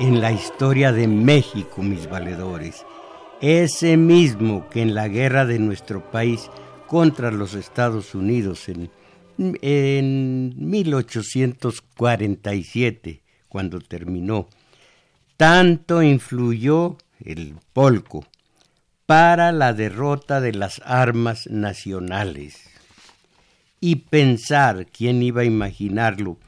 En la historia de México, mis valedores. Ese mismo que en la guerra de nuestro país contra los Estados Unidos en, en 1847, cuando terminó, tanto influyó el polco para la derrota de las armas nacionales. Y pensar, ¿quién iba a imaginarlo?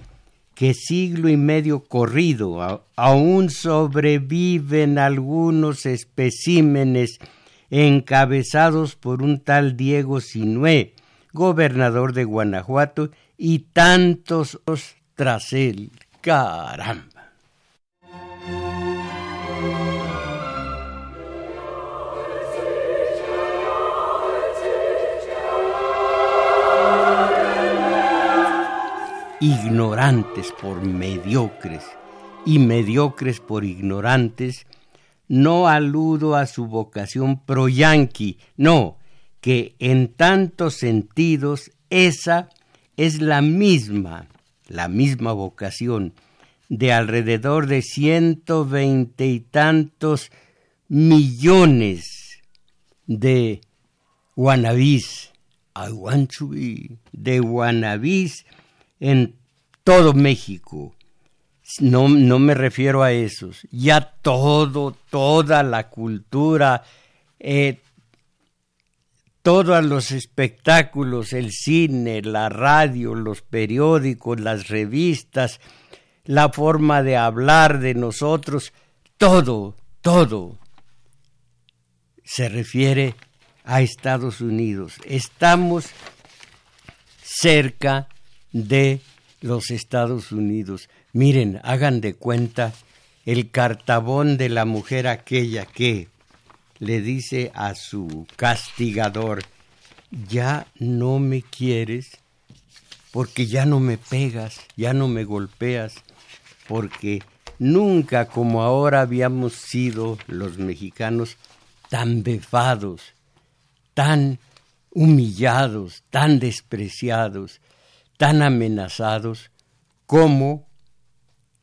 Que siglo y medio corrido aún sobreviven algunos especímenes encabezados por un tal Diego Sinué, gobernador de Guanajuato, y tantos tras él. Caramba. Ignorantes por mediocres y mediocres por ignorantes, no aludo a su vocación pro yanqui, no, que en tantos sentidos esa es la misma, la misma vocación de alrededor de ciento veinte y tantos millones de guanabís, de guanabís en todo México. No, no me refiero a esos, ya todo, toda la cultura, eh, todos los espectáculos, el cine, la radio, los periódicos, las revistas, la forma de hablar de nosotros, todo, todo se refiere a Estados Unidos. Estamos cerca de los Estados Unidos. Miren, hagan de cuenta el cartabón de la mujer aquella que le dice a su castigador, ya no me quieres porque ya no me pegas, ya no me golpeas, porque nunca como ahora habíamos sido los mexicanos tan befados, tan humillados, tan despreciados, tan amenazados como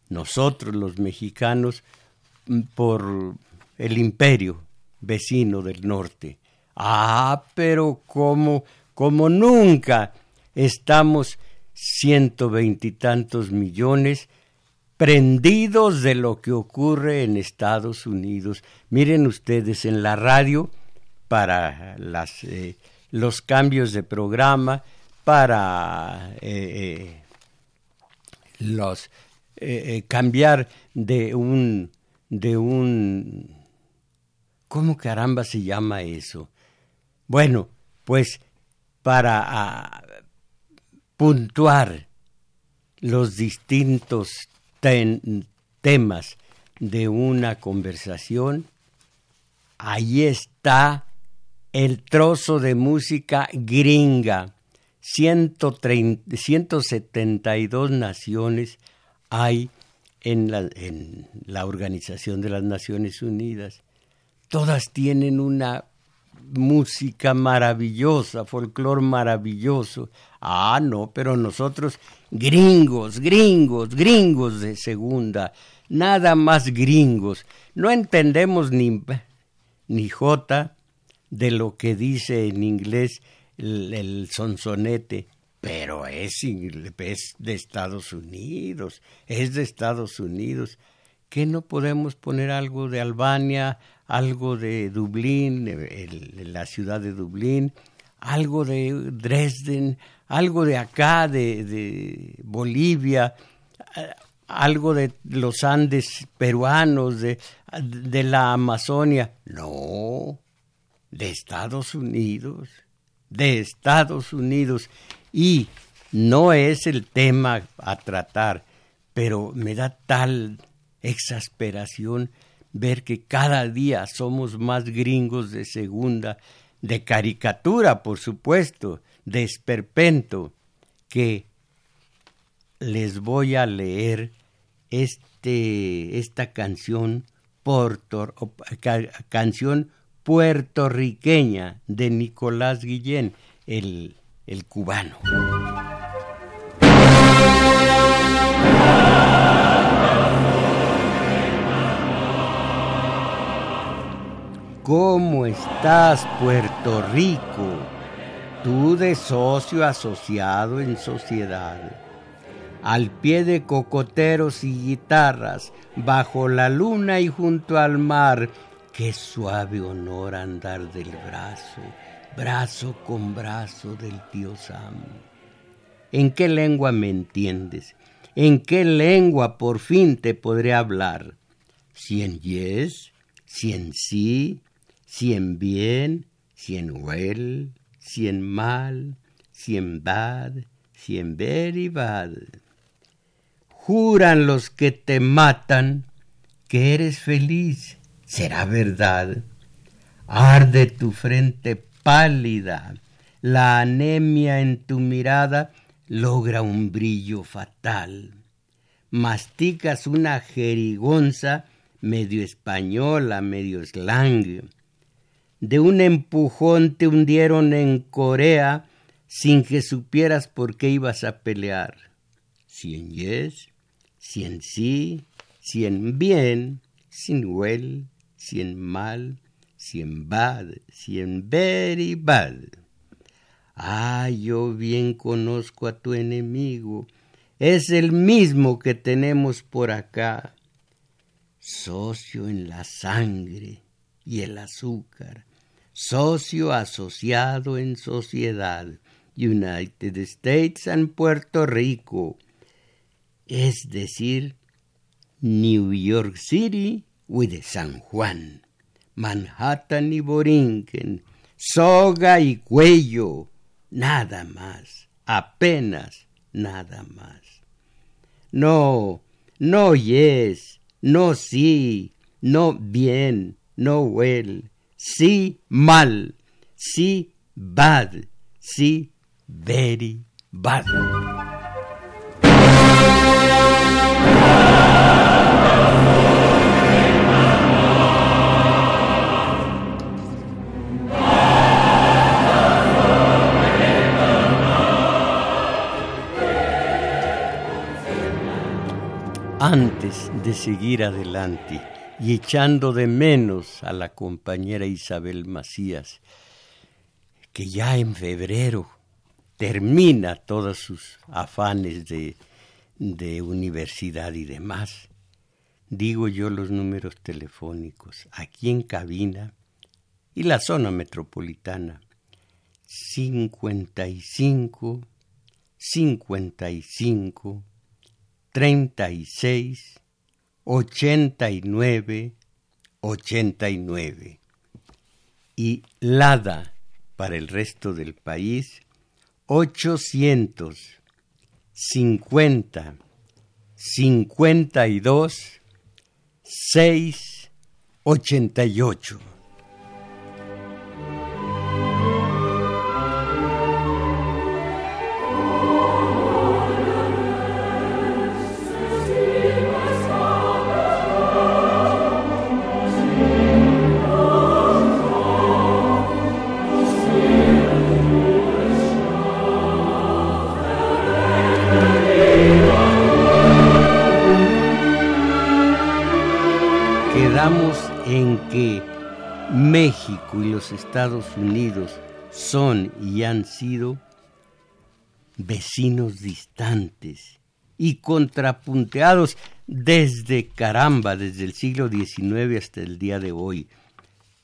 nosotros los mexicanos por el imperio vecino del norte. Ah, pero como, como nunca estamos ciento veintitantos millones prendidos de lo que ocurre en Estados Unidos. Miren ustedes en la radio para las, eh, los cambios de programa para eh, eh, los eh, cambiar de un de un ¿cómo caramba se llama eso? Bueno, pues para ah, puntuar los distintos temas de una conversación, ahí está el trozo de música gringa 172 naciones hay en la, en la Organización de las Naciones Unidas. Todas tienen una música maravillosa, folclor maravilloso. Ah, no, pero nosotros, gringos, gringos, gringos de segunda, nada más gringos. No entendemos ni, ni jota de lo que dice en inglés el, sonsonete, pero es, es de Estados Unidos, es de Estados Unidos. ¿Qué no podemos poner algo de Albania, algo de Dublín, la ciudad de Dublín, algo de Dresden, algo de acá, de, Bolivia, algo de los Andes peruanos, de, de la Amazonia. No, de Estados Unidos, de Estados Unidos. Y no es el tema a tratar, pero me da tal exasperación ver que cada día somos más gringos de segunda, de caricatura, por supuesto, de esperpento, que les voy a leer este, esta canción, portor, canción puertorriqueña de Nicolás Guillén, el, el cubano. ¿Cómo estás, Puerto Rico? Tú de socio asociado en sociedad. Al pie de cocoteros y guitarras, bajo la luna y junto al mar, qué suave honor andar del brazo, brazo con brazo del tío Sam. ¿En qué lengua me entiendes? ¿En qué lengua por fin te podré hablar? Si en yes, si en sí, si en bien, si en well, si en mal, si en bad, si en very bad. Juran los que te matan que eres feliz, será verdad. Arde tu frente pálida, la anemia en tu mirada logra un brillo fatal. Masticas una jerigonza medio española, medio slang de un empujón te hundieron en Corea sin que supieras por qué ibas a pelear. Si en yes, si en sí, si en bien, sin well, si en mal, si en bad, si en very bad. Ah, yo bien conozco a tu enemigo, es el mismo que tenemos por acá, socio en la sangre y el azúcar, socio asociado en sociedad, United States and Puerto Rico, es decir, New York City with San Juan, Manhattan y Borinquen, soga y cuello, nada más, apenas nada más. No, no yes, no sí, no bien, no well, sí mal, sí bad, sí very bad. Antes de seguir adelante, y echando de menos a la compañera Isabel Macías, que ya en febrero termina todos sus afanes de, universidad y demás. Digo yo los números telefónicos aquí en cabina y la zona metropolitana 55 55 36 89 89 y LADA para el resto del país 850 52 6 88 Estados Unidos son y han sido vecinos distantes y contrapunteados desde caramba, desde el siglo XIX hasta el día de hoy.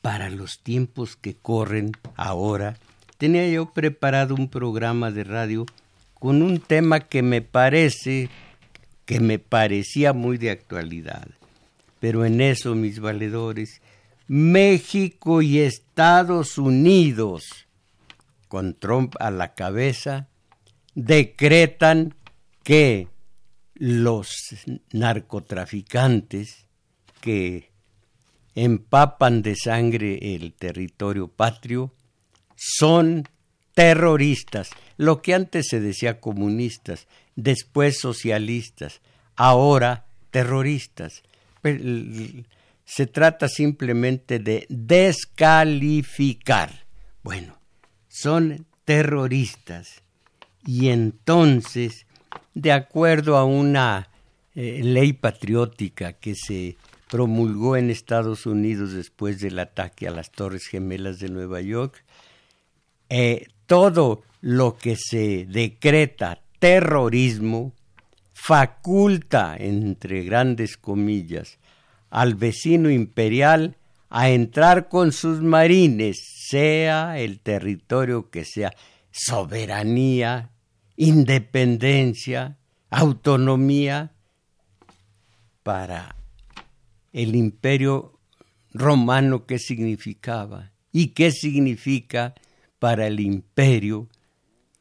Para los tiempos que corren ahora, tenía yo preparado un programa de radio con un tema que me parece, que me parecía muy de actualidad. Pero en eso, mis valedores, México y Estados Unidos, con Trump a la cabeza, decretan que los narcotraficantes que empapan de sangre el territorio patrio son terroristas, lo que antes se decía comunistas, después socialistas, ahora terroristas. Se trata simplemente de descalificar. Bueno, son terroristas y entonces, de acuerdo a una eh, ley patriótica que se promulgó en Estados Unidos después del ataque a las Torres Gemelas de Nueva York, eh, todo lo que se decreta terrorismo faculta, entre grandes comillas, al vecino imperial a entrar con sus marines, sea el territorio que sea, soberanía, independencia, autonomía, para el imperio romano qué significaba y qué significa para el imperio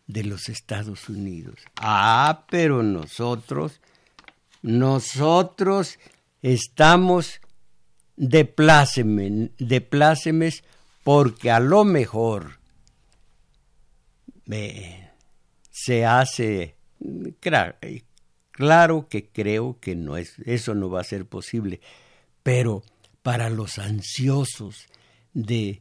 de los Estados Unidos. Ah, pero nosotros, nosotros estamos de plácemes, de plácemes porque a lo mejor se hace, claro, que creo que no es, eso no va a ser posible, pero para los ansiosos de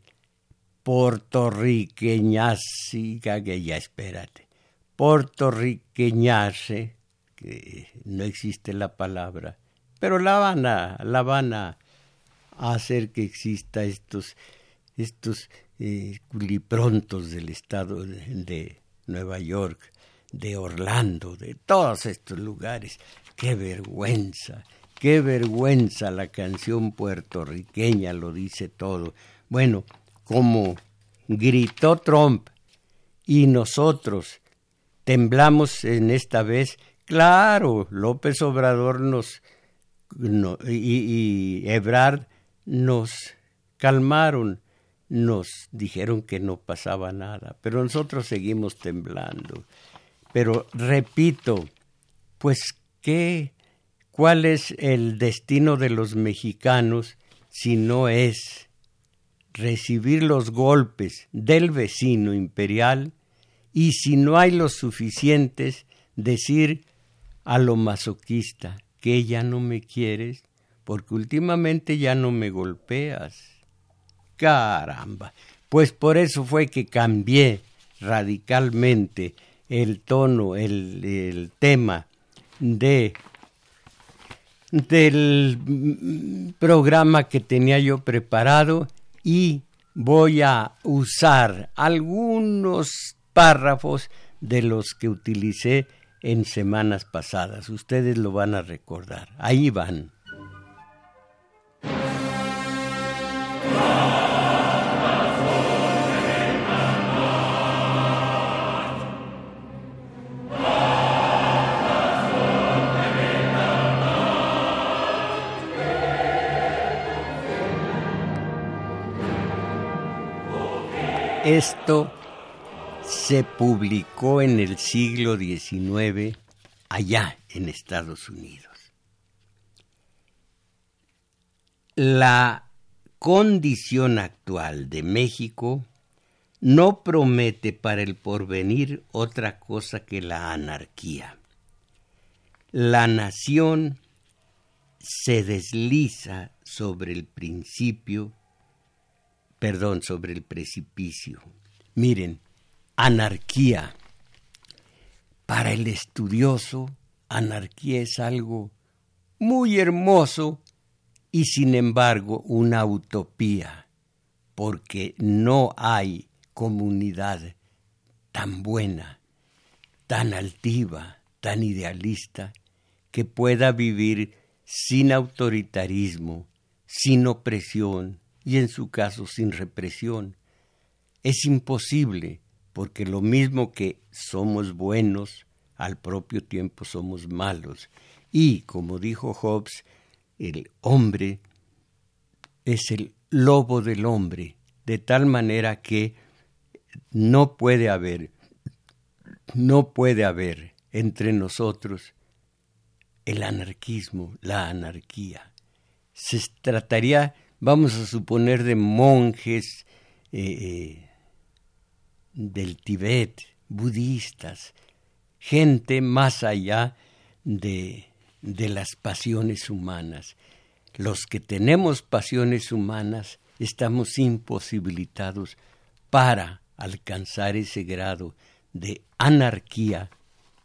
portorriqueñarse, que ya espérate, portorriqueñarse, que no existe la palabra, pero la van a, la van a hacer que exista estos, estos eh, culiprontos del estado de, de Nueva York, de Orlando, de todos estos lugares. ¡Qué vergüenza! ¡Qué vergüenza! La canción puertorriqueña lo dice todo. Bueno, como gritó Trump y nosotros temblamos en esta vez, claro, López Obrador nos y, y Ebrard nos calmaron, nos dijeron que no pasaba nada, pero nosotros seguimos temblando. Pero repito, pues qué, ¿cuál es el destino de los mexicanos si no es recibir los golpes del vecino imperial y si no hay los suficientes, decir a lo masoquista que ya no me quieres porque últimamente ya no me golpeas. Caramba. Pues por eso fue que cambié radicalmente el tono, el, el tema de del programa que tenía yo preparado y voy a usar algunos párrafos de los que utilicé en semanas pasadas. Ustedes lo van a recordar. Ahí van. Esto se publicó en el siglo XIX allá en Estados Unidos. La condición actual de México no promete para el porvenir otra cosa que la anarquía. La nación se desliza sobre el principio perdón, sobre el precipicio. Miren, anarquía. Para el estudioso, anarquía es algo muy hermoso y sin embargo una utopía, porque no hay comunidad tan buena, tan altiva, tan idealista, que pueda vivir sin autoritarismo, sin opresión y en su caso sin represión. Es imposible, porque lo mismo que somos buenos, al propio tiempo somos malos. Y, como dijo Hobbes, el hombre es el lobo del hombre, de tal manera que no puede haber, no puede haber entre nosotros el anarquismo, la anarquía. Se trataría, vamos a suponer, de monjes eh, eh, del Tibet, budistas, gente más allá de, de las pasiones humanas. Los que tenemos pasiones humanas estamos imposibilitados para alcanzar ese grado de anarquía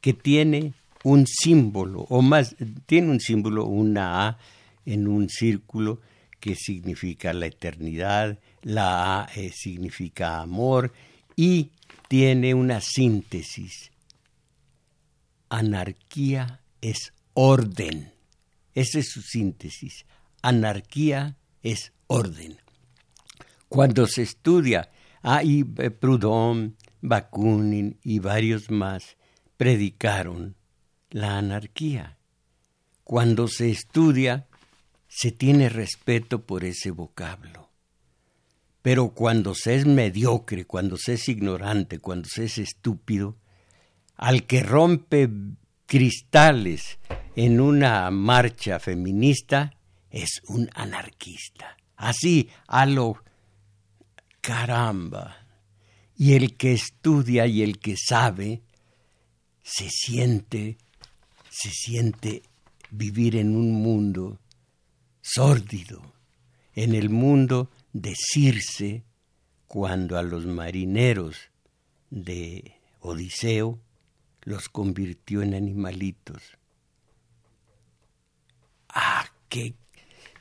que tiene un símbolo, o más, tiene un símbolo, una A en un círculo que significa la eternidad, la A eh, significa amor y tiene una síntesis. Anarquía es orden. Esa es su síntesis. Anarquía es orden. Cuando se estudia, ahí Proudhon, Bakunin y varios más predicaron la anarquía. Cuando se estudia, se tiene respeto por ese vocablo. Pero cuando se es mediocre, cuando se es ignorante, cuando se es estúpido, al que rompe cristales en una marcha feminista es un anarquista. Así, a lo caramba. Y el que estudia y el que sabe se siente se siente vivir en un mundo sórdido, en el mundo de Circe, cuando a los marineros de Odiseo los convirtió en animalitos. Ah, qué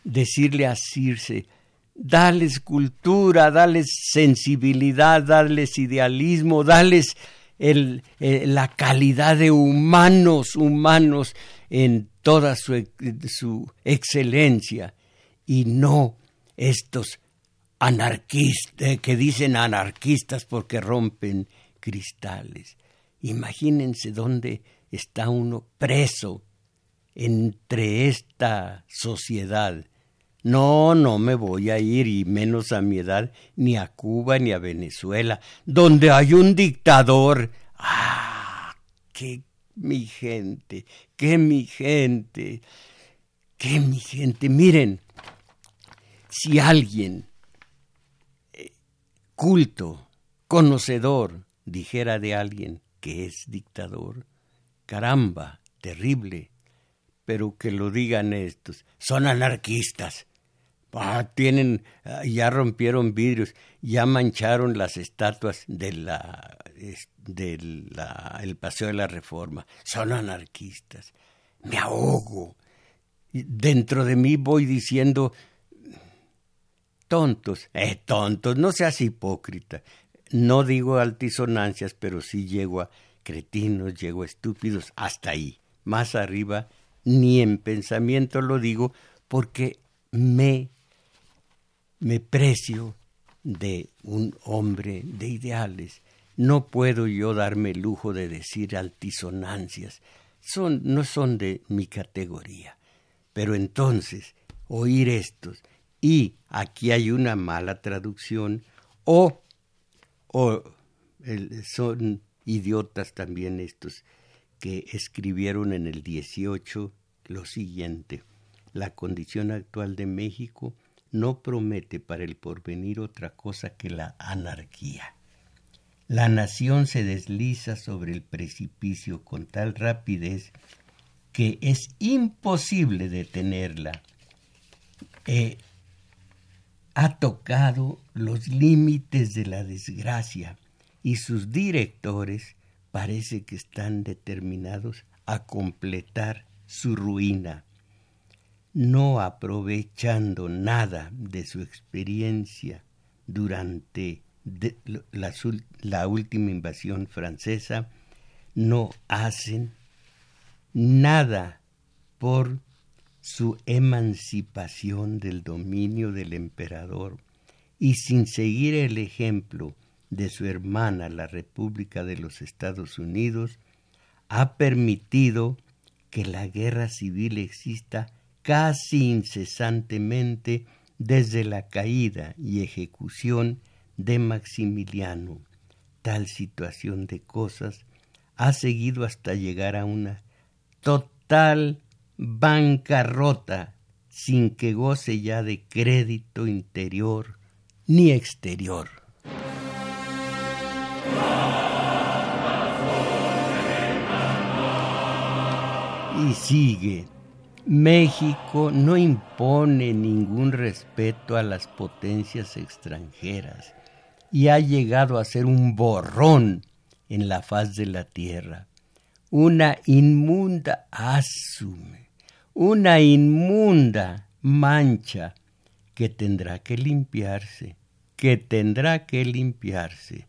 decirle a Circe, dales cultura, dales sensibilidad, dales idealismo, dales eh, la calidad de humanos, humanos en toda su, su excelencia y no estos anarquistas que dicen anarquistas porque rompen cristales. Imagínense dónde está uno preso entre esta sociedad no, no me voy a ir, y menos a mi edad, ni a Cuba ni a Venezuela, donde hay un dictador. ¡Ah! ¡Qué mi gente! ¡Qué mi gente! ¡Qué mi gente! Miren, si alguien culto, conocedor, dijera de alguien que es dictador, caramba, terrible, pero que lo digan estos, son anarquistas. Ah, tienen, ah, ya rompieron vidrios, ya mancharon las estatuas de la, del el Paseo de la Reforma. Son anarquistas. Me ahogo. Dentro de mí voy diciendo, tontos, eh, tontos, no seas hipócrita. No digo altisonancias, pero sí llego a cretinos, llego a estúpidos, hasta ahí. Más arriba, ni en pensamiento lo digo, porque me me precio de un hombre de ideales. No puedo yo darme el lujo de decir altisonancias. Son, no son de mi categoría. Pero entonces, oír estos, y aquí hay una mala traducción, o, o son idiotas también estos que escribieron en el 18 lo siguiente, la condición actual de México no promete para el porvenir otra cosa que la anarquía. La nación se desliza sobre el precipicio con tal rapidez que es imposible detenerla. Eh, ha tocado los límites de la desgracia y sus directores parece que están determinados a completar su ruina no aprovechando nada de su experiencia durante la, última invasión francesa, no hacen nada por su emancipación del dominio del emperador y sin seguir el ejemplo de su hermana, la República de los Estados Unidos, ha permitido que la guerra civil exista casi incesantemente desde la caída y ejecución de Maximiliano. Tal situación de cosas ha seguido hasta llegar a una total bancarrota sin que goce ya de crédito interior ni exterior. Y sigue, México no impone ningún respeto a las potencias extranjeras y ha llegado a ser un borrón en la faz de la tierra, una inmunda asume, una inmunda mancha que tendrá que limpiarse, que tendrá que limpiarse.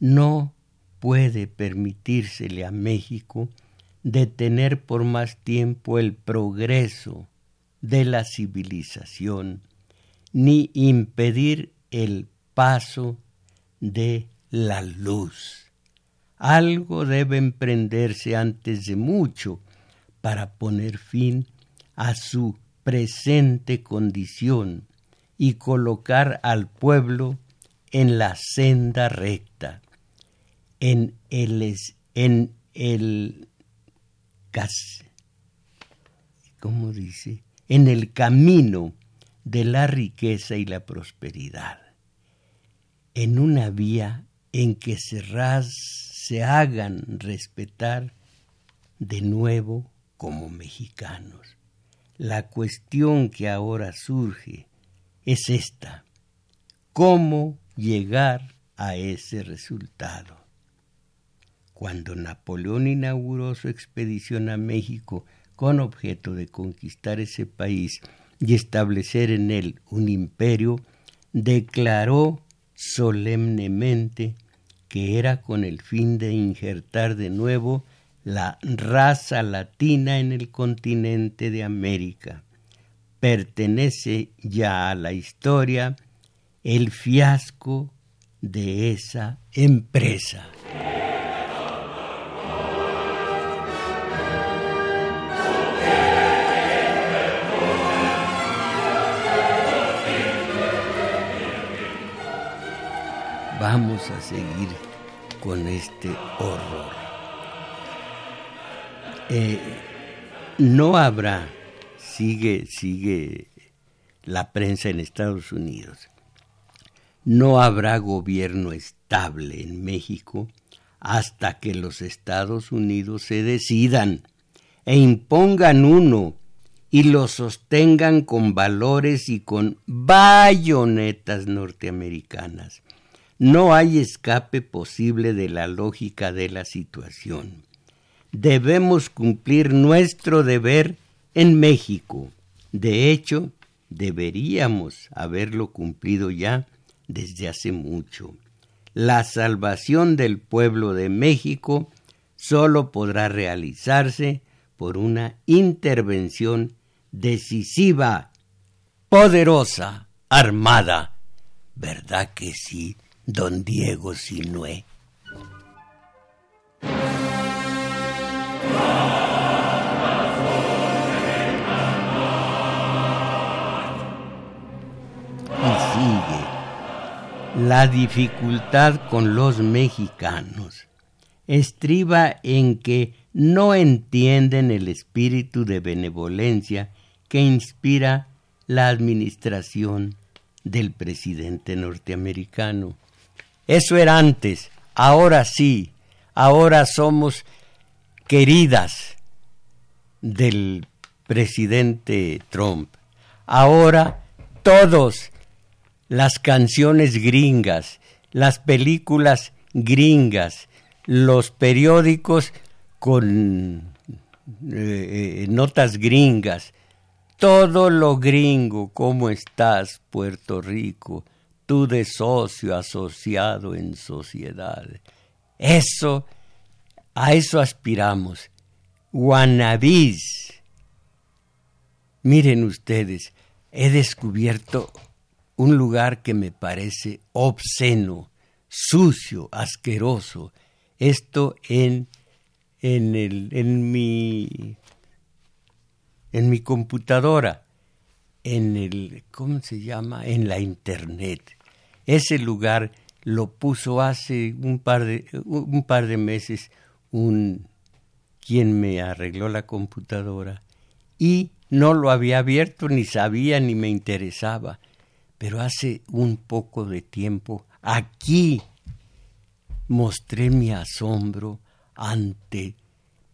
No puede permitírsele a México detener por más tiempo el progreso de la civilización, ni impedir el paso de la luz. Algo debe emprenderse antes de mucho para poner fin a su presente condición y colocar al pueblo en la senda recta, en el, en el ¿cómo dice? En el camino de la riqueza y la prosperidad en una vía en que se, se hagan respetar de nuevo como mexicanos. La cuestión que ahora surge es esta, ¿cómo llegar a ese resultado? Cuando Napoleón inauguró su expedición a México con objeto de conquistar ese país y establecer en él un imperio, declaró solemnemente que era con el fin de injertar de nuevo la raza latina en el continente de América. Pertenece ya a la historia el fiasco de esa empresa. vamos a seguir con este horror. Eh, no habrá, sigue, sigue la prensa en Estados Unidos, no habrá gobierno estable en México hasta que los Estados Unidos se decidan e impongan uno y lo sostengan con valores y con bayonetas norteamericanas. No hay escape posible de la lógica de la situación. Debemos cumplir nuestro deber en México. De hecho, deberíamos haberlo cumplido ya desde hace mucho. La salvación del pueblo de México solo podrá realizarse por una intervención decisiva, poderosa, armada. ¿Verdad que sí? don Diego Sinué. La dificultad con los mexicanos estriba en que no entienden el espíritu de benevolencia que inspira la administración del presidente norteamericano. Eso era antes, ahora sí, ahora somos queridas del presidente Trump. Ahora todos las canciones gringas, las películas gringas, los periódicos con eh, eh, notas gringas, todo lo gringo, ¿cómo estás, Puerto Rico? Tú de socio asociado en sociedad. Eso, a eso aspiramos. Guanabís. Miren ustedes, he descubierto un lugar que me parece obsceno, sucio, asqueroso. Esto en, en, el, en mi en mi computadora, en el, ¿cómo se llama? En la internet. Ese lugar lo puso hace un par de, un par de meses un quien me arregló la computadora y no lo había abierto ni sabía ni me interesaba. Pero hace un poco de tiempo aquí mostré mi asombro ante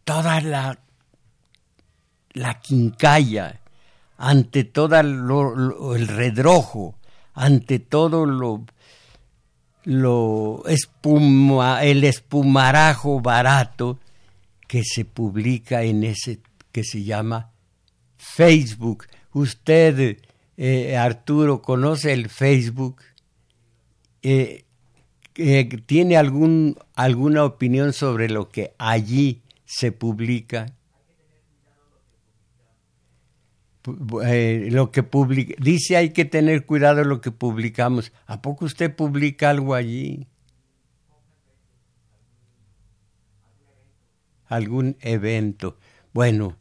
toda la la quincalla, ante todo el redrojo, ante todo lo, lo espuma, el espumarajo barato que se publica en ese que se llama Facebook. Usted, eh, Arturo, conoce el Facebook. Eh, eh, ¿Tiene algún, alguna opinión sobre lo que allí se publica? Lo que publica, dice hay que tener cuidado lo que publicamos. ¿A poco usted publica algo allí? Algún evento. Bueno,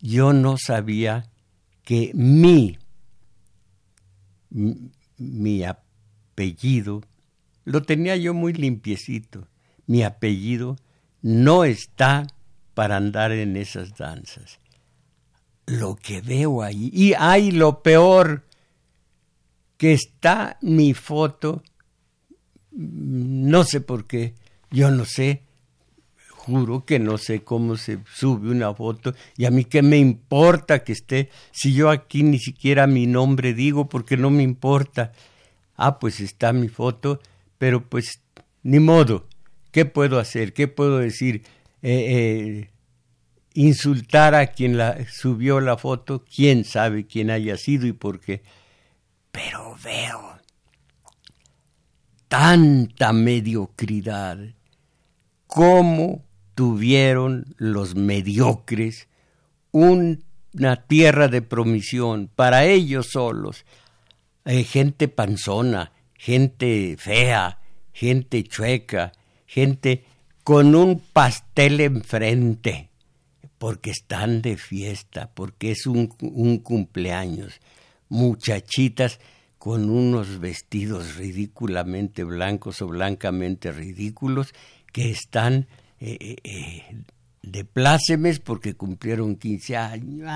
yo no sabía que mi, mi apellido, lo tenía yo muy limpiecito. Mi apellido no está para andar en esas danzas lo que veo ahí. Y hay lo peor, que está mi foto, no sé por qué, yo no sé, juro que no sé cómo se sube una foto y a mí qué me importa que esté, si yo aquí ni siquiera mi nombre digo porque no me importa. Ah, pues está mi foto, pero pues ni modo, ¿qué puedo hacer? ¿Qué puedo decir? Eh, eh, insultar a quien la subió la foto, quién sabe quién haya sido y por qué. Pero veo tanta mediocridad, cómo tuvieron los mediocres una tierra de promisión para ellos solos, gente panzona, gente fea, gente chueca, gente con un pastel enfrente porque están de fiesta, porque es un, cumpleaños. Muchachitas con unos vestidos ridículamente blancos o blancamente ridículos que están eh, eh, eh, de plácemes porque cumplieron 15 años.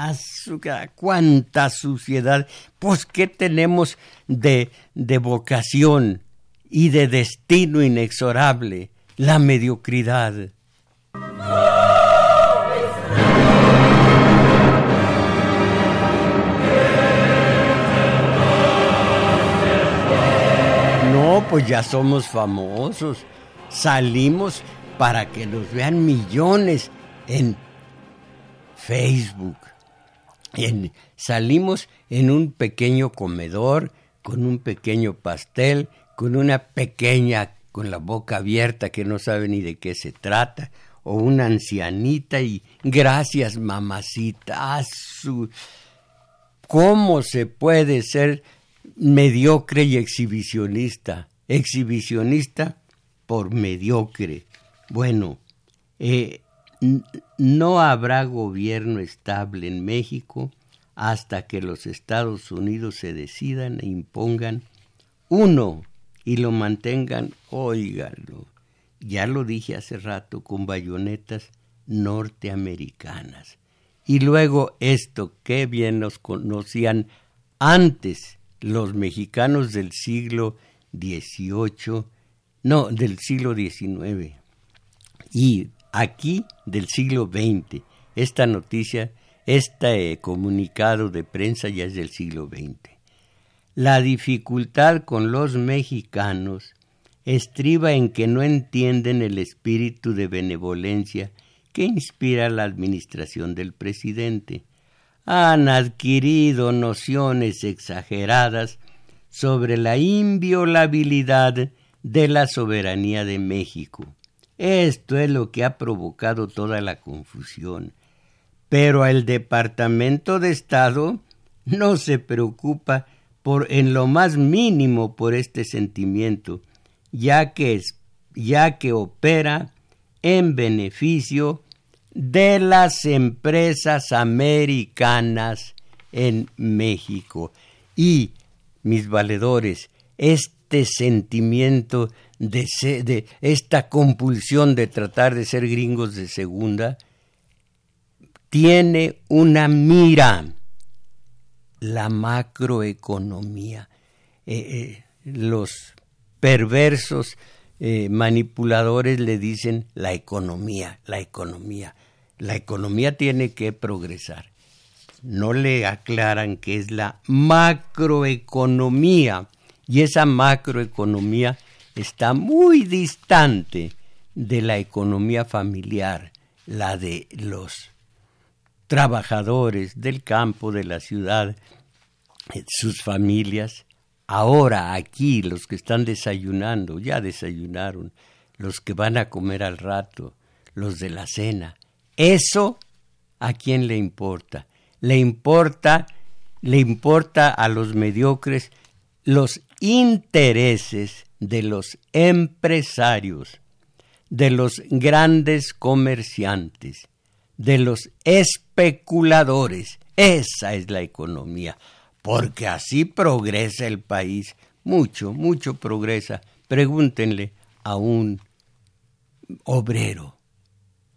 ¡Cuánta suciedad! Pues, ¿qué tenemos de, de vocación y de destino inexorable? La mediocridad. pues ya somos famosos. Salimos para que nos vean millones en Facebook. salimos en un pequeño comedor, con un pequeño pastel, con una pequeña, con la boca abierta que no sabe ni de qué se trata, o una ancianita y gracias mamacita. ¿Cómo se puede ser mediocre y exhibicionista. Exhibicionista por mediocre. Bueno, eh, no habrá gobierno estable en México hasta que los Estados Unidos se decidan e impongan uno y lo mantengan, óigalo, ya lo dije hace rato, con bayonetas norteamericanas. Y luego esto, que bien nos conocían antes los mexicanos del siglo XVIII, no, del siglo XIX, y aquí del siglo XX. Esta noticia, este comunicado de prensa ya es del siglo XX. La dificultad con los mexicanos estriba en que no entienden el espíritu de benevolencia que inspira la administración del presidente han adquirido nociones exageradas sobre la inviolabilidad de la soberanía de México. Esto es lo que ha provocado toda la confusión. Pero el Departamento de Estado no se preocupa por en lo más mínimo por este sentimiento, ya que, es, ya que opera en beneficio de las empresas americanas en México. Y, mis valedores, este sentimiento de, de, esta compulsión de tratar de ser gringos de segunda, tiene una mira, la macroeconomía. Eh, eh, los perversos eh, manipuladores le dicen la economía, la economía la economía tiene que progresar. No le aclaran que es la macroeconomía y esa macroeconomía está muy distante de la economía familiar, la de los trabajadores del campo, de la ciudad, eh, sus familias. Ahora aquí los que están desayunando, ya desayunaron, los que van a comer al rato, los de la cena, eso a quién le importa? Le importa, le importa a los mediocres los intereses de los empresarios, de los grandes comerciantes, de los especuladores. Esa es la economía, porque así progresa el país. Mucho, mucho progresa. Pregúntenle a un obrero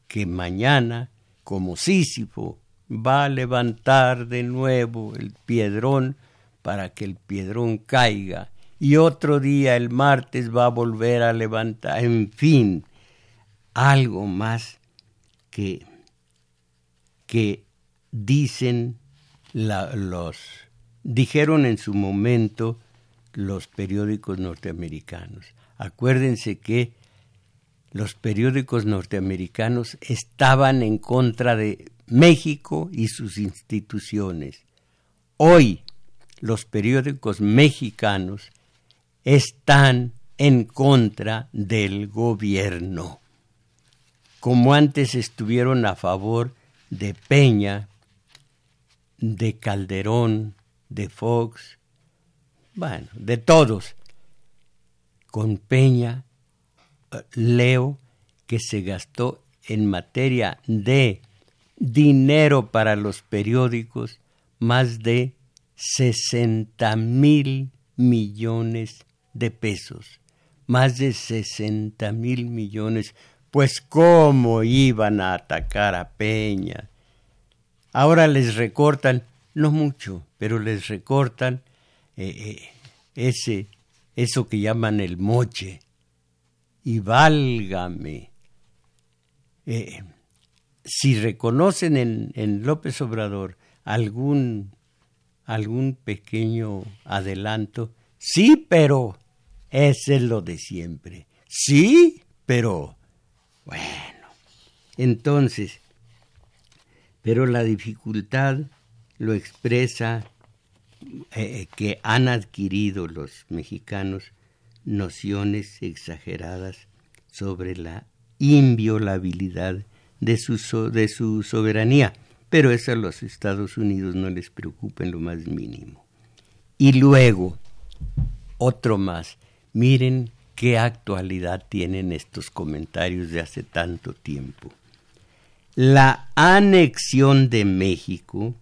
que mañana, como Sísifo, va a levantar de nuevo el piedrón para que el piedrón caiga y otro día el martes va a volver a levantar, en fin, algo más que, que dicen los, dijeron en su momento los periódicos norteamericanos. Acuérdense que los periódicos norteamericanos estaban en contra de México y sus instituciones. Hoy los periódicos mexicanos están en contra del gobierno, como antes estuvieron a favor de Peña, de Calderón, de Fox, bueno, de todos. Con Peña leo que se gastó en materia de dinero para los periódicos más de 60 mil millones de pesos. Más de 60 mil millones. Pues cómo iban a atacar a Peña. Ahora les recortan, no mucho, pero les recortan eh, eh, ese, eso que llaman el moche y válgame. Eh, si reconocen en, López Obrador algún, algún pequeño adelanto, sí, pero ese es lo de siempre. Sí, pero bueno. Entonces, pero la dificultad lo expresa eh, que han adquirido los mexicanos nociones exageradas sobre la inviolabilidad de su, de su soberanía, pero eso a los Estados Unidos no les preocupa en lo más mínimo. Y luego, otro más, miren qué actualidad tienen estos comentarios de hace tanto tiempo. La anexión de México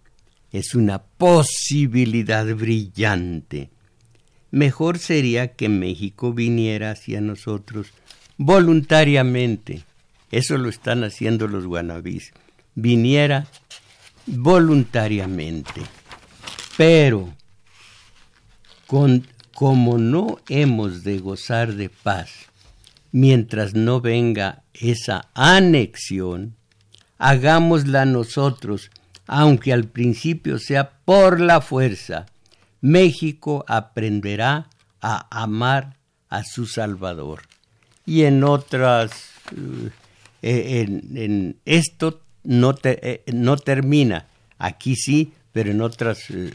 es una posibilidad brillante mejor sería que México viniera hacia nosotros voluntariamente. Eso lo están haciendo los guanabís. Viniera voluntariamente. Pero, como no hemos de gozar de paz mientras no venga esa anexión, hagámosla nosotros, aunque al principio sea por la fuerza México aprenderá a amar a su Salvador. Y en otras, eh, en, esto no, eh, no termina. Aquí sí, pero en otras, eh,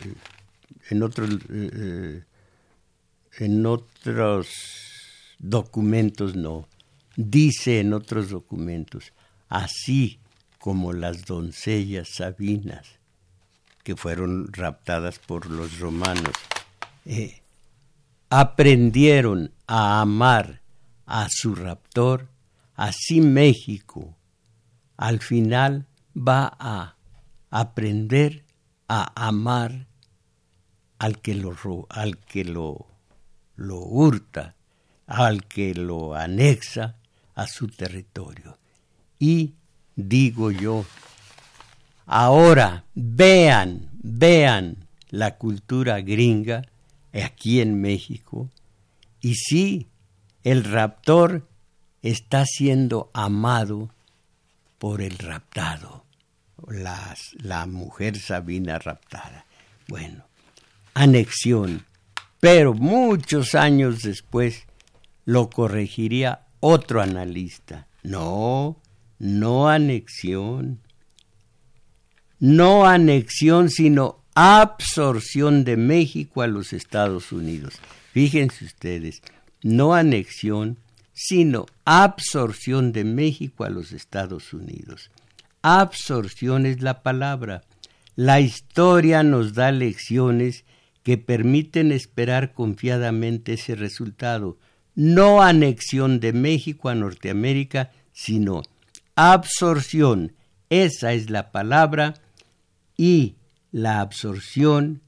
en otros, eh, en otros documentos no. Dice en otros documentos, así como las doncellas sabinas que fueron raptadas por los romanos, aprendieron a amar a su raptor, así México al final va a aprender a amar al que lo, al que lo, lo hurta, al que lo anexa a su territorio. Y digo yo, ahora vean, vean la cultura gringa aquí en México, y sí, el raptor está siendo amado por el raptado, la mujer Sabina raptada. Bueno, anexión, pero muchos años después lo corregiría otro analista. No, no anexión. No anexión, sino absorción de México a los Estados Unidos. Fíjense ustedes, no anexión, sino absorción de México a los Estados Unidos. Absorción es la palabra. La historia nos da lecciones que permiten esperar confiadamente ese resultado. No anexión de México a Norteamérica, sino absorción. Esa es la palabra y la absorción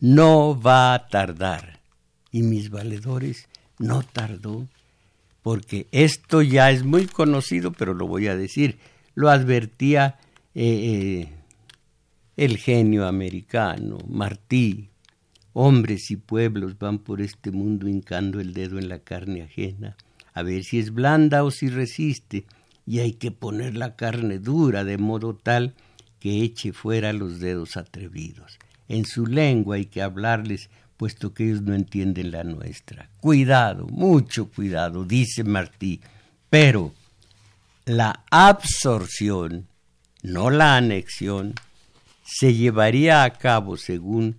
no va a tardar. Y mis valedores no tardó, porque esto ya es muy conocido, pero lo voy a decir, lo advertía eh, eh, el genio americano, Martí. Hombres y pueblos van por este mundo hincando el dedo en la carne ajena, a ver si es blanda o si resiste, y hay que poner la carne dura de modo tal que eche fuera los dedos atrevidos. En su lengua hay que hablarles puesto que ellos no entienden la nuestra. Cuidado, mucho cuidado, dice Martí, pero la absorción, no la anexión, se llevaría a cabo según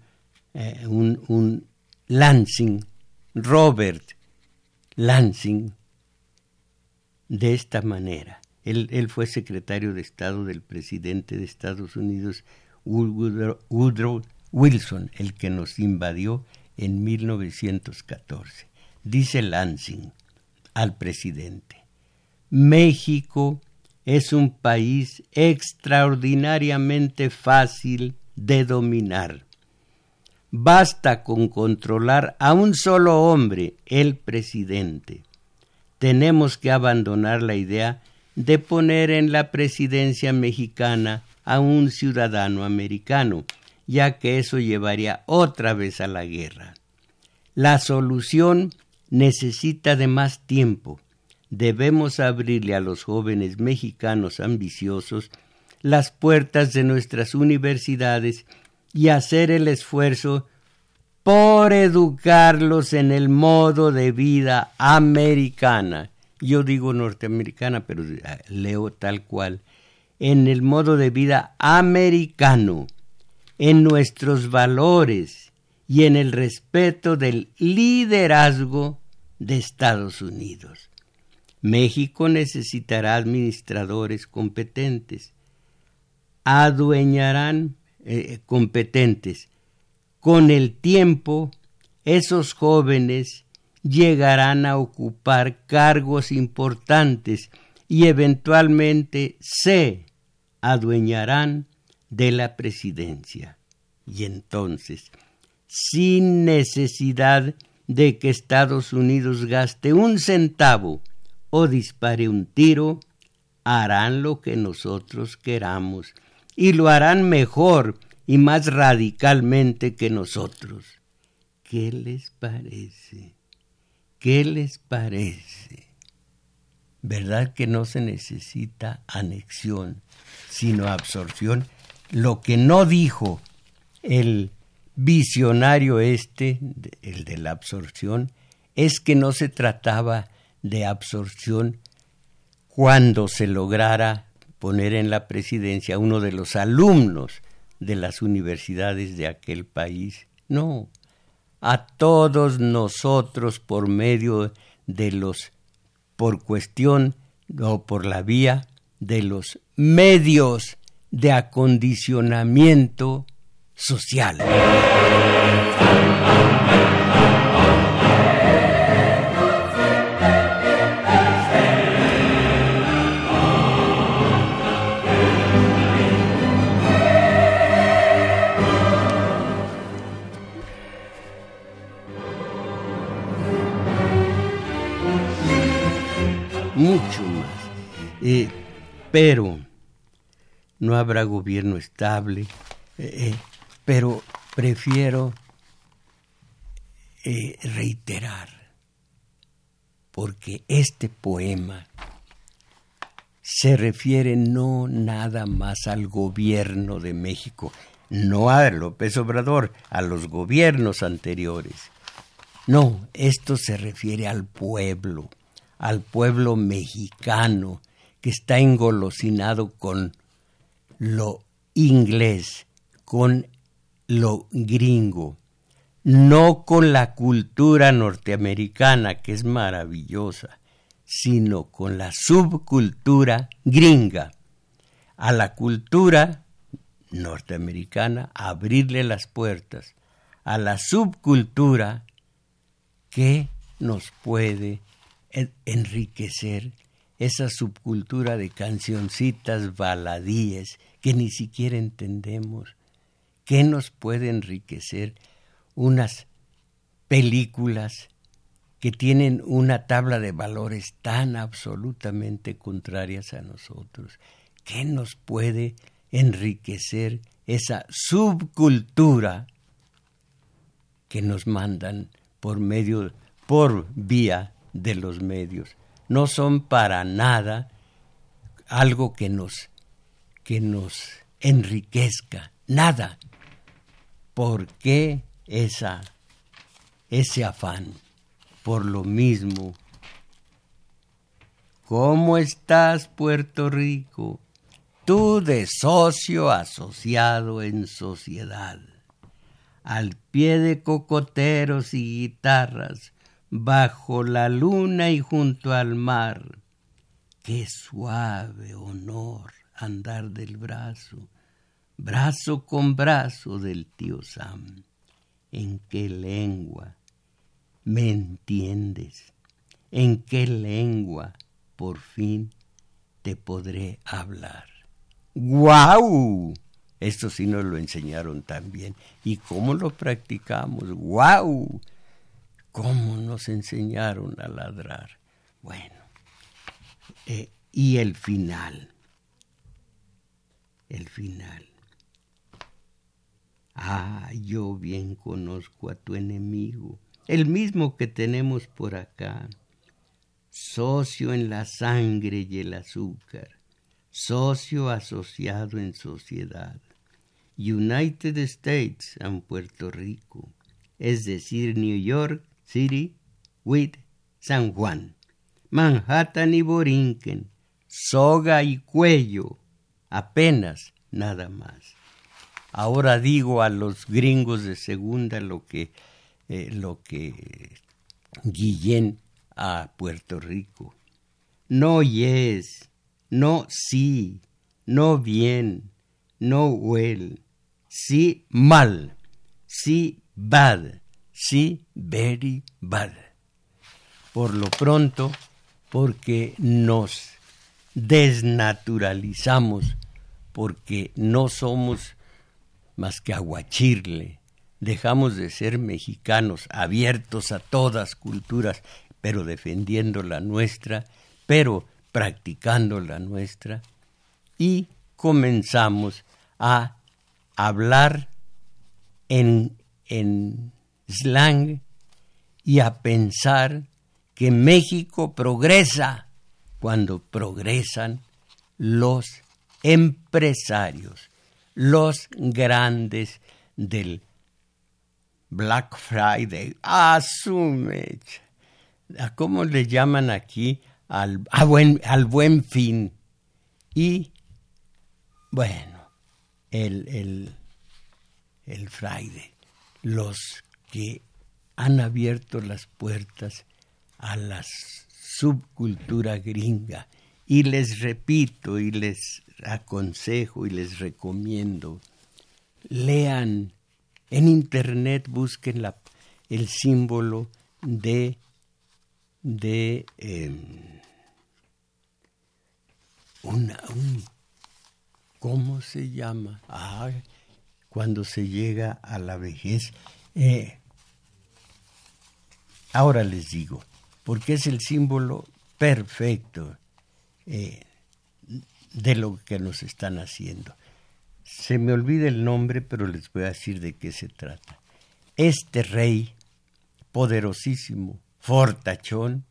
eh, un, Lansing, Robert Lansing, de esta manera. Él, él, fue secretario de Estado del presidente de Estados Unidos, Woodrow Wilson, el que nos invadió en 1914. Dice Lansing al presidente, México es un país extraordinariamente fácil de dominar. Basta con controlar a un solo hombre, el presidente. Tenemos que abandonar la idea de poner en la presidencia mexicana a un ciudadano americano ya que eso llevaría otra vez a la guerra. La solución necesita de más tiempo. Debemos abrirle a los jóvenes mexicanos ambiciosos las puertas de nuestras universidades y hacer el esfuerzo por educarlos en el modo de vida americana. Yo digo norteamericana, pero leo tal cual. En el modo de vida americano en nuestros valores y en el respeto del liderazgo de Estados Unidos. México necesitará administradores competentes, adueñarán eh, competentes. Con el tiempo, esos jóvenes llegarán a ocupar cargos importantes y eventualmente se adueñarán de la presidencia. Y entonces, sin necesidad de que Estados Unidos gaste un centavo o dispare un tiro, harán lo que nosotros queramos y lo harán mejor y más radicalmente que nosotros. ¿Qué les parece? ¿Qué les parece? ¿Verdad que no se necesita anexión, sino absorción? Lo que no dijo el visionario este, el de la absorción, es que no se trataba de absorción cuando se lograra poner en la presidencia uno de los alumnos de las universidades de aquel país. No, a todos nosotros por medio de los, por cuestión o por la vía de los medios de acondicionamiento social. mucho más. Eh, pero no habrá gobierno estable, eh, eh, pero prefiero reiterar, porque este poema se refiere no nada más al gobierno de México, no a López Obrador, a los gobiernos anteriores. No, esto se refiere al pueblo, al pueblo mexicano que está engolosinado con lo inglés, con lo gringo, no con la cultura norteamericana, que es maravillosa, sino con la subcultura gringa. A la cultura norteamericana abrirle las puertas, a la subcultura que nos puede enriquecer esa subcultura de cancioncitas baladíes que ni siquiera entendemos. ¿Qué nos puede enriquecer unas películas que tienen una tabla de valores tan absolutamente contrarias a nosotros? ¿Qué nos puede enriquecer esa subcultura que nos mandan por medio, por vía de los medios. No son para nada algo que nos, que nos enriquezca, nada. ¿Por qué esa, ese afán? Por lo mismo. ¿Cómo estás, Puerto Rico? Tú de socio asociado en sociedad, al pie de cocoteros y guitarras, bajo la luna y junto al mar. Qué suave honor andar del brazo, brazo con brazo del tío Sam. ¿En qué lengua me entiendes? ¿En qué lengua por fin te podré hablar? ¡Guau! Esto sí nos lo enseñaron también. ¿Y cómo lo practicamos? ¡Guau! ¿Cómo nos enseñaron a ladrar? Bueno, eh, y el final, el final. Ah, yo bien conozco a tu enemigo, el mismo que tenemos por acá, socio en la sangre y el azúcar, socio asociado en sociedad. United States en Puerto Rico, es decir, New York City with San Juan, Manhattan y Borinquen, soga y cuello, apenas nada más. Ahora digo a los gringos de segunda lo que, eh, lo que Guillén a Puerto Rico. No yes, no sí, no bien, no well, sí mal, sí bad, sí, very bad. Por lo pronto, porque nos desnaturalizamos, porque no somos más que aguachirle, dejamos de ser mexicanos abiertos a todas culturas, pero defendiendo la nuestra, pero practicando la nuestra, y comenzamos a hablar en, en slang y a pensar que México progresa cuando progresan los empresarios, los grandes del Black Friday. Asume. ¿Cómo le llaman aquí? Al, buen, al buen fin. Y, bueno, el, el el fraile, los que han abierto las puertas a la subcultura gringa. Y les repito y les aconsejo y les recomiendo, lean en internet, busquen la, el símbolo de, de em, una, un, ¿cómo se llama? Ah, cuando se llega a la vejez. Eh, ahora les digo, porque es el símbolo perfecto eh, de lo que nos están haciendo. Se me olvida el nombre, pero les voy a decir de qué se trata. Este rey poderosísimo, fortachón,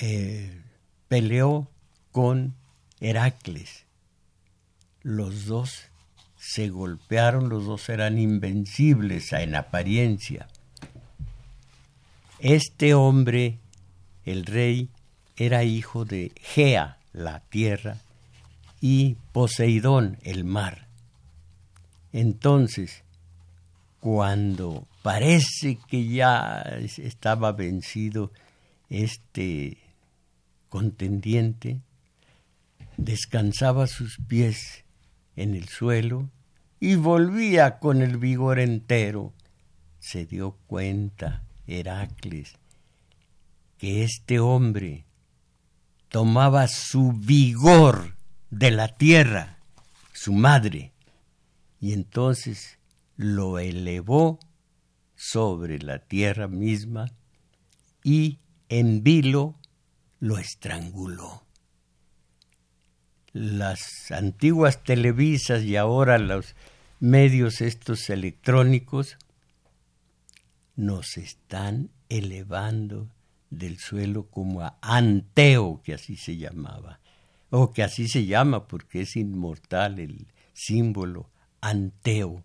eh, peleó con Heracles. Los dos se golpearon, los dos eran invencibles en apariencia. Este hombre, el rey, era hijo de Gea, la tierra, y Poseidón, el mar. Entonces, cuando parece que ya estaba vencido este contendiente, descansaba sus pies en el suelo y volvía con el vigor entero. Se dio cuenta Heracles que este hombre tomaba su vigor de la tierra, su madre, y entonces lo elevó sobre la tierra misma y en vilo lo estranguló. Las antiguas televisas y ahora los medios estos electrónicos nos están elevando del suelo como a Anteo, que así se llamaba, o que así se llama porque es inmortal el símbolo Anteo.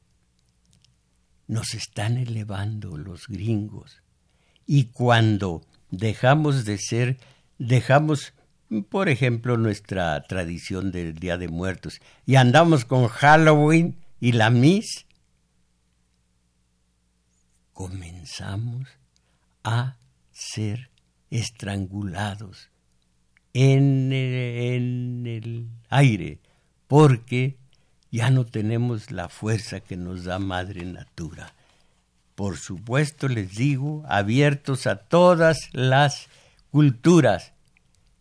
Nos están elevando los gringos. Y cuando dejamos de ser, dejamos, por ejemplo, nuestra tradición del Día de Muertos y andamos con Halloween y la Miss, comenzamos a ser estrangulados en el, aire, porque ya no tenemos la fuerza que nos da Madre Natura. Por supuesto, les digo, abiertos a todas las culturas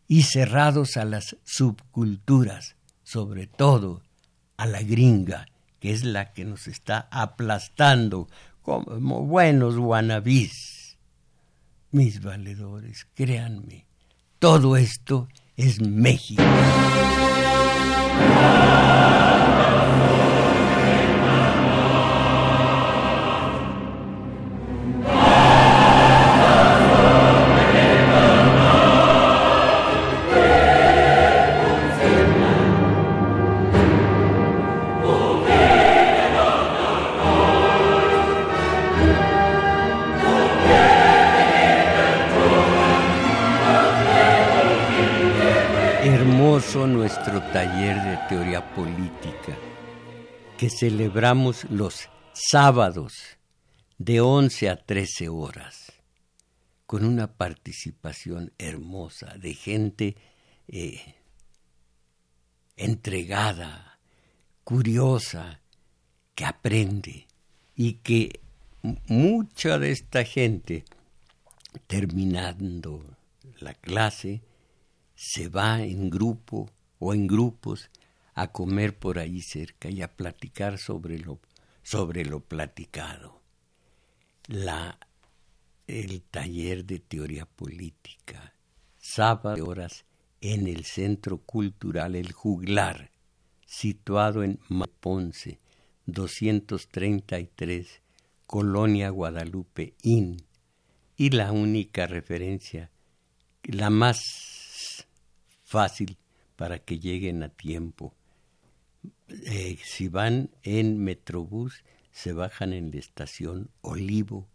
y cerrados a las subculturas, sobre todo a la gringa, que es la que nos está aplastando como buenos guanabís. Mis valedores, créanme, todo esto es México. Que celebramos los sábados de 11 a 13 horas con una participación hermosa de gente eh, entregada, curiosa, que aprende y que mucha de esta gente terminando la clase se va en grupo o en grupos a comer por ahí cerca y a platicar sobre lo, sobre lo platicado. La, el taller de teoría política, sábado horas en el Centro Cultural El Juglar, situado en Maponce, 233, Colonia Guadalupe Inn, y la única referencia, la más fácil para que lleguen a tiempo. Eh, si van en Metrobús, se bajan en la estación Olivo,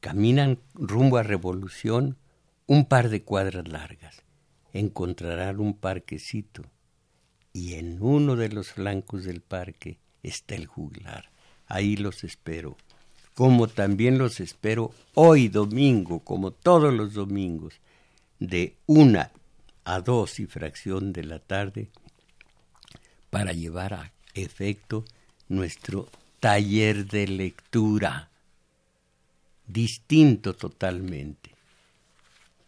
caminan rumbo a Revolución un par de cuadras largas, encontrarán un parquecito y en uno de los flancos del parque está el juglar. ahí los espero. Como también los espero hoy domingo, como todos los domingos, de una a dos y fracción de la tarde, para llevar a efecto nuestro taller de lectura, distinto totalmente,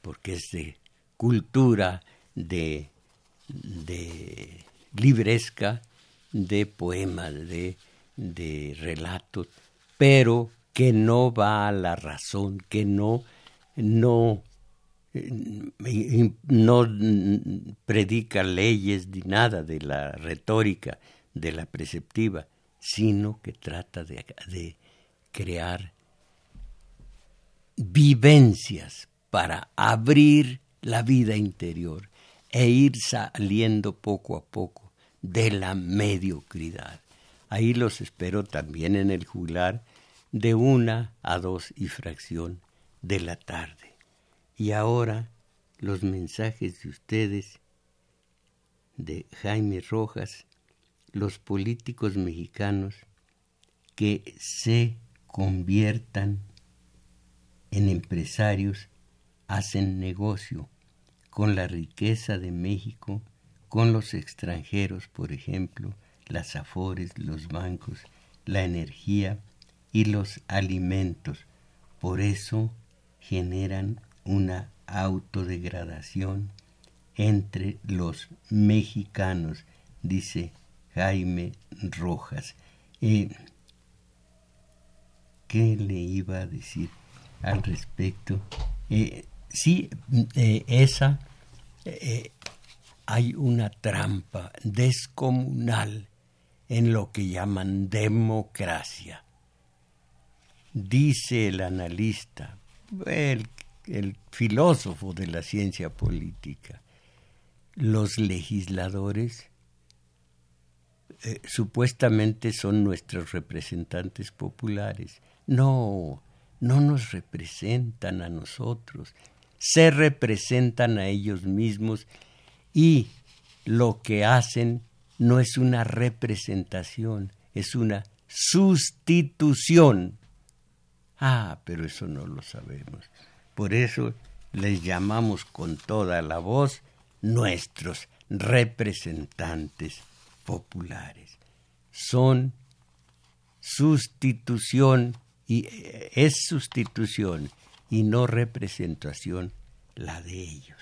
porque es de cultura, de, de libresca, de poemas, de, de relatos, pero que no va a la razón, que no, no, no predica leyes ni nada de la retórica, de la preceptiva, sino que trata de, crear vivencias para abrir la vida interior e ir saliendo poco a poco de la mediocridad. Ahí los espero también en el juglar de una a dos y fracción de la tarde. Y ahora los mensajes de ustedes, de Jaime Rojas, los políticos mexicanos que se conviertan en empresarios, hacen negocio con la riqueza de México, con los extranjeros, por ejemplo, las afores, los bancos, la energía y los alimentos. Por eso generan una autodegradación entre los mexicanos, dice Jaime Rojas. Eh, ¿Qué le iba a decir al respecto? Eh, sí, eh, esa, hay una trampa descomunal en lo que llaman democracia. Dice el analista, el filósofo de la ciencia política, los legisladores eh, supuestamente son nuestros representantes populares. No, no nos representan a nosotros, se representan a ellos mismos y lo que hacen no es una representación, es una sustitución. Ah, pero eso no lo sabemos. Por eso les llamamos con toda la voz nuestros representantes populares. Son sustitución y eh, es sustitución y no representación la de ellos.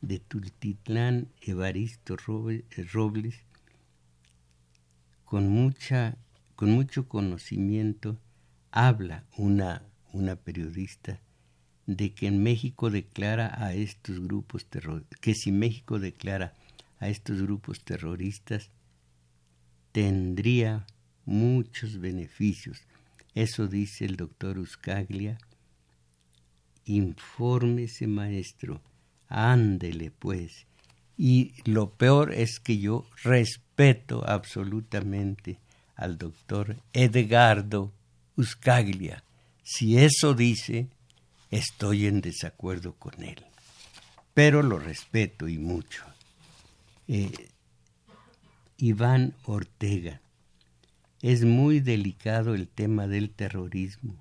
De Tultitlán, Evaristo Robles, con, mucha, con mucho conocimiento, habla una, una periodista de que México declara a estos grupos que si México declara a estos grupos terroristas, tendría muchos beneficios. Eso dice el doctor Uscaglia. Infórmese, maestro. Ándele, pues. Y lo peor es que yo respeto absolutamente al doctor Edgardo Uscaglia. Si eso dice, estoy en desacuerdo con él. Pero lo respeto y mucho. Eh, Iván Ortega. Es muy delicado el tema del terrorismo.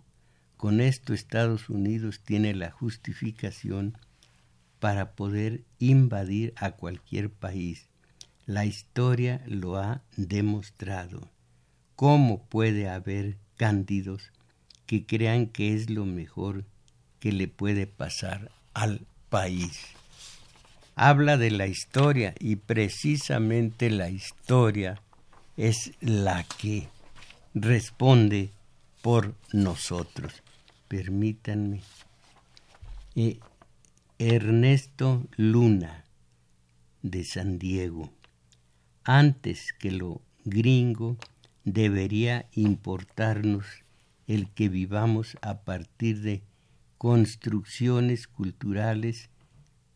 Con esto Estados Unidos tiene la justificación para poder invadir a cualquier país. La historia lo ha demostrado. ¿Cómo puede haber cándidos que crean que es lo mejor que le puede pasar al país? habla de la historia y precisamente la historia es la que responde por nosotros. Permítanme. Eh, Ernesto Luna de San Diego. Antes que lo gringo debería importarnos el que vivamos a partir de construcciones culturales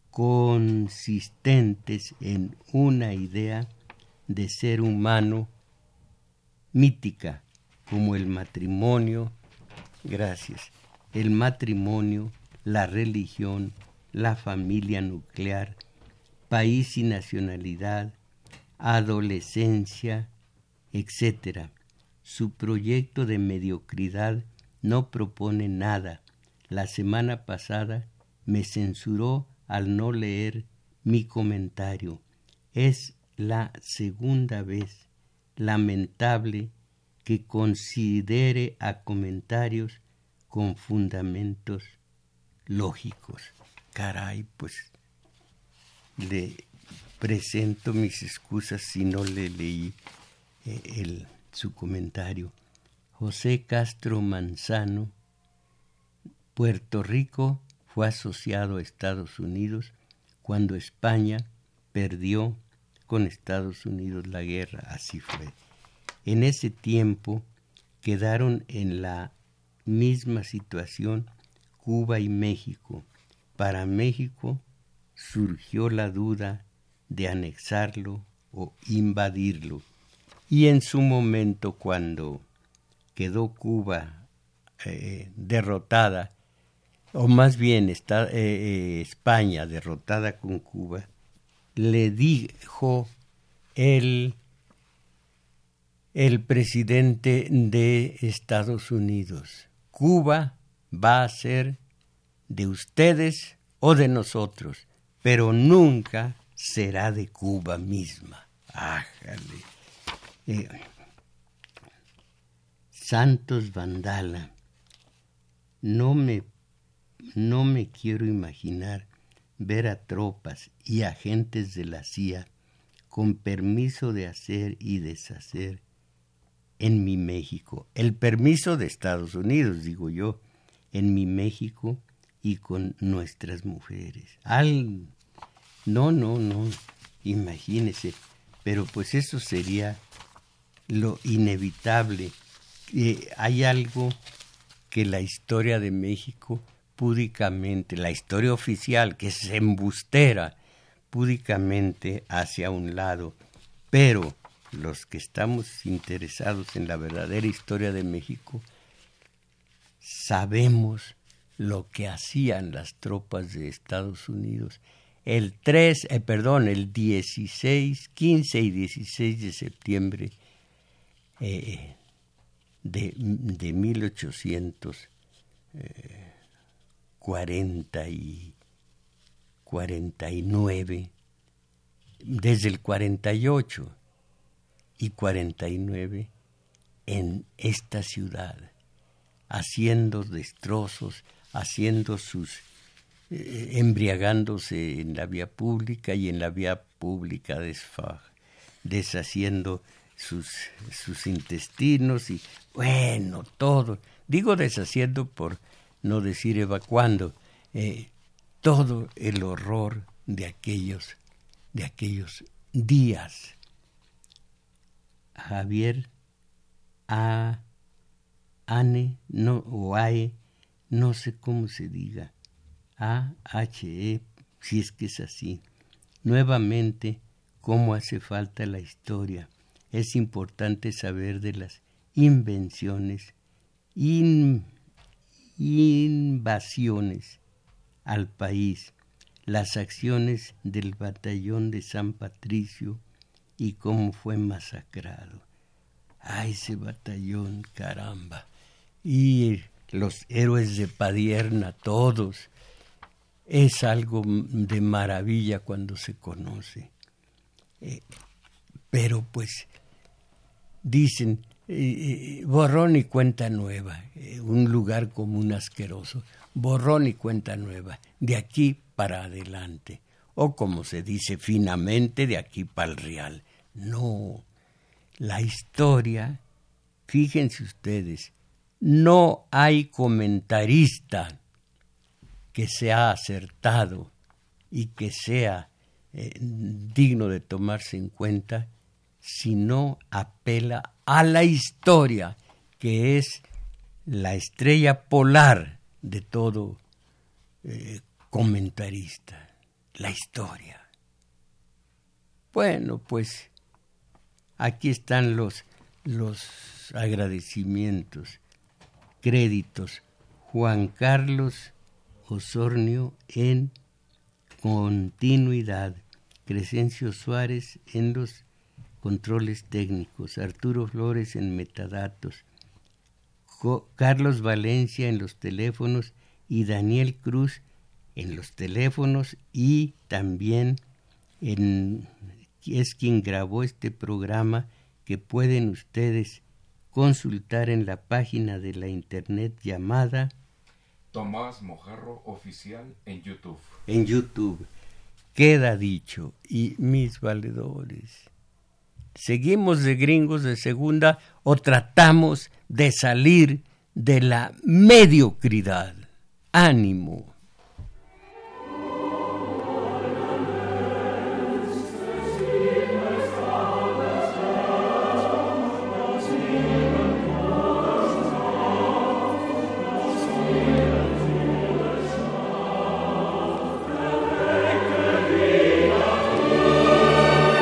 consistentes en una idea de ser humano mítica, como el matrimonio, gracias, el matrimonio, la religión, la familia nuclear, país y nacionalidad, adolescencia, etc. Su proyecto de mediocridad no propone nada. La semana pasada me censuró al no leer mi comentario. Es la segunda vez lamentable que considere a comentarios con fundamentos lógicos. Caray, pues le presento mis excusas si no le leí eh, el, su comentario. José Castro Manzano, Puerto Rico fue asociado a Estados Unidos cuando España perdió con Estados Unidos la guerra, así fue. En ese tiempo quedaron en la misma situación Cuba y México. Para México surgió la duda de anexarlo o invadirlo. Y en su momento cuando quedó Cuba eh, derrotada, o más bien está, eh, eh, España derrotada con Cuba, le dijo el, el presidente de Estados Unidos, Cuba va a ser de ustedes o de nosotros, pero nunca será de Cuba misma. Ájale. Eh, Santos Vandala, no me, no me quiero imaginar ver a tropas y agentes de la CIA con permiso de hacer y deshacer en mi México. El permiso de Estados Unidos, digo yo, en mi México y con nuestras mujeres. Al... No, no, no, imagínese. Pero pues eso sería lo inevitable. Eh, hay algo que la historia de México púdicamente, la historia oficial, que es embustera, púdicamente hacia un lado, pero los que estamos interesados en la verdadera historia de México, sabemos lo que hacían las tropas de Estados Unidos el 3, eh, perdón, el 16, 15 y 16 de septiembre eh, de, de 1800. 40 y 49, desde el 48 y 49 en esta ciudad, haciendo destrozos, haciendo sus eh, embriagándose en la vía pública y en la vía pública deshaciendo sus, sus intestinos y bueno, todo. Digo deshaciendo por no decir evacuando, eh, todo el horror de aquellos, de aquellos días. Javier A. Ane, no, o AE, no sé cómo se diga, A-H-E, si es que es así. Nuevamente, cómo hace falta la historia. Es importante saber de las invenciones, in, invasiones al país, las acciones del batallón de San Patricio y cómo fue masacrado. ¡Ay, ese batallón, caramba! Y los héroes de Padierna, todos. Es algo de maravilla cuando se conoce. Eh, pero pues dicen, borrón y cuenta nueva, eh, un lugar como un asqueroso, borrón y cuenta nueva, de aquí para adelante, o como se dice finamente, de aquí para el real. No, la historia, fíjense ustedes, no hay comentarista que sea acertado y que sea eh, digno de tomarse en cuenta si no apela a la historia, que es la estrella polar de todo eh, comentarista, la historia. Bueno, pues aquí están los, los agradecimientos, créditos. Juan Carlos Osornio en continuidad, Crescencio Suárez en los controles técnicos, Arturo Flores en metadatos, Carlos Valencia en los teléfonos y Daniel Cruz en los teléfonos y también en, es quien grabó este programa que pueden ustedes consultar en la página de la internet llamada Tomás Mojarro Oficial en YouTube. En YouTube. Queda dicho. Y mis valedores, ¿seguimos de gringos de segunda o tratamos de salir de la mediocridad? Ánimo.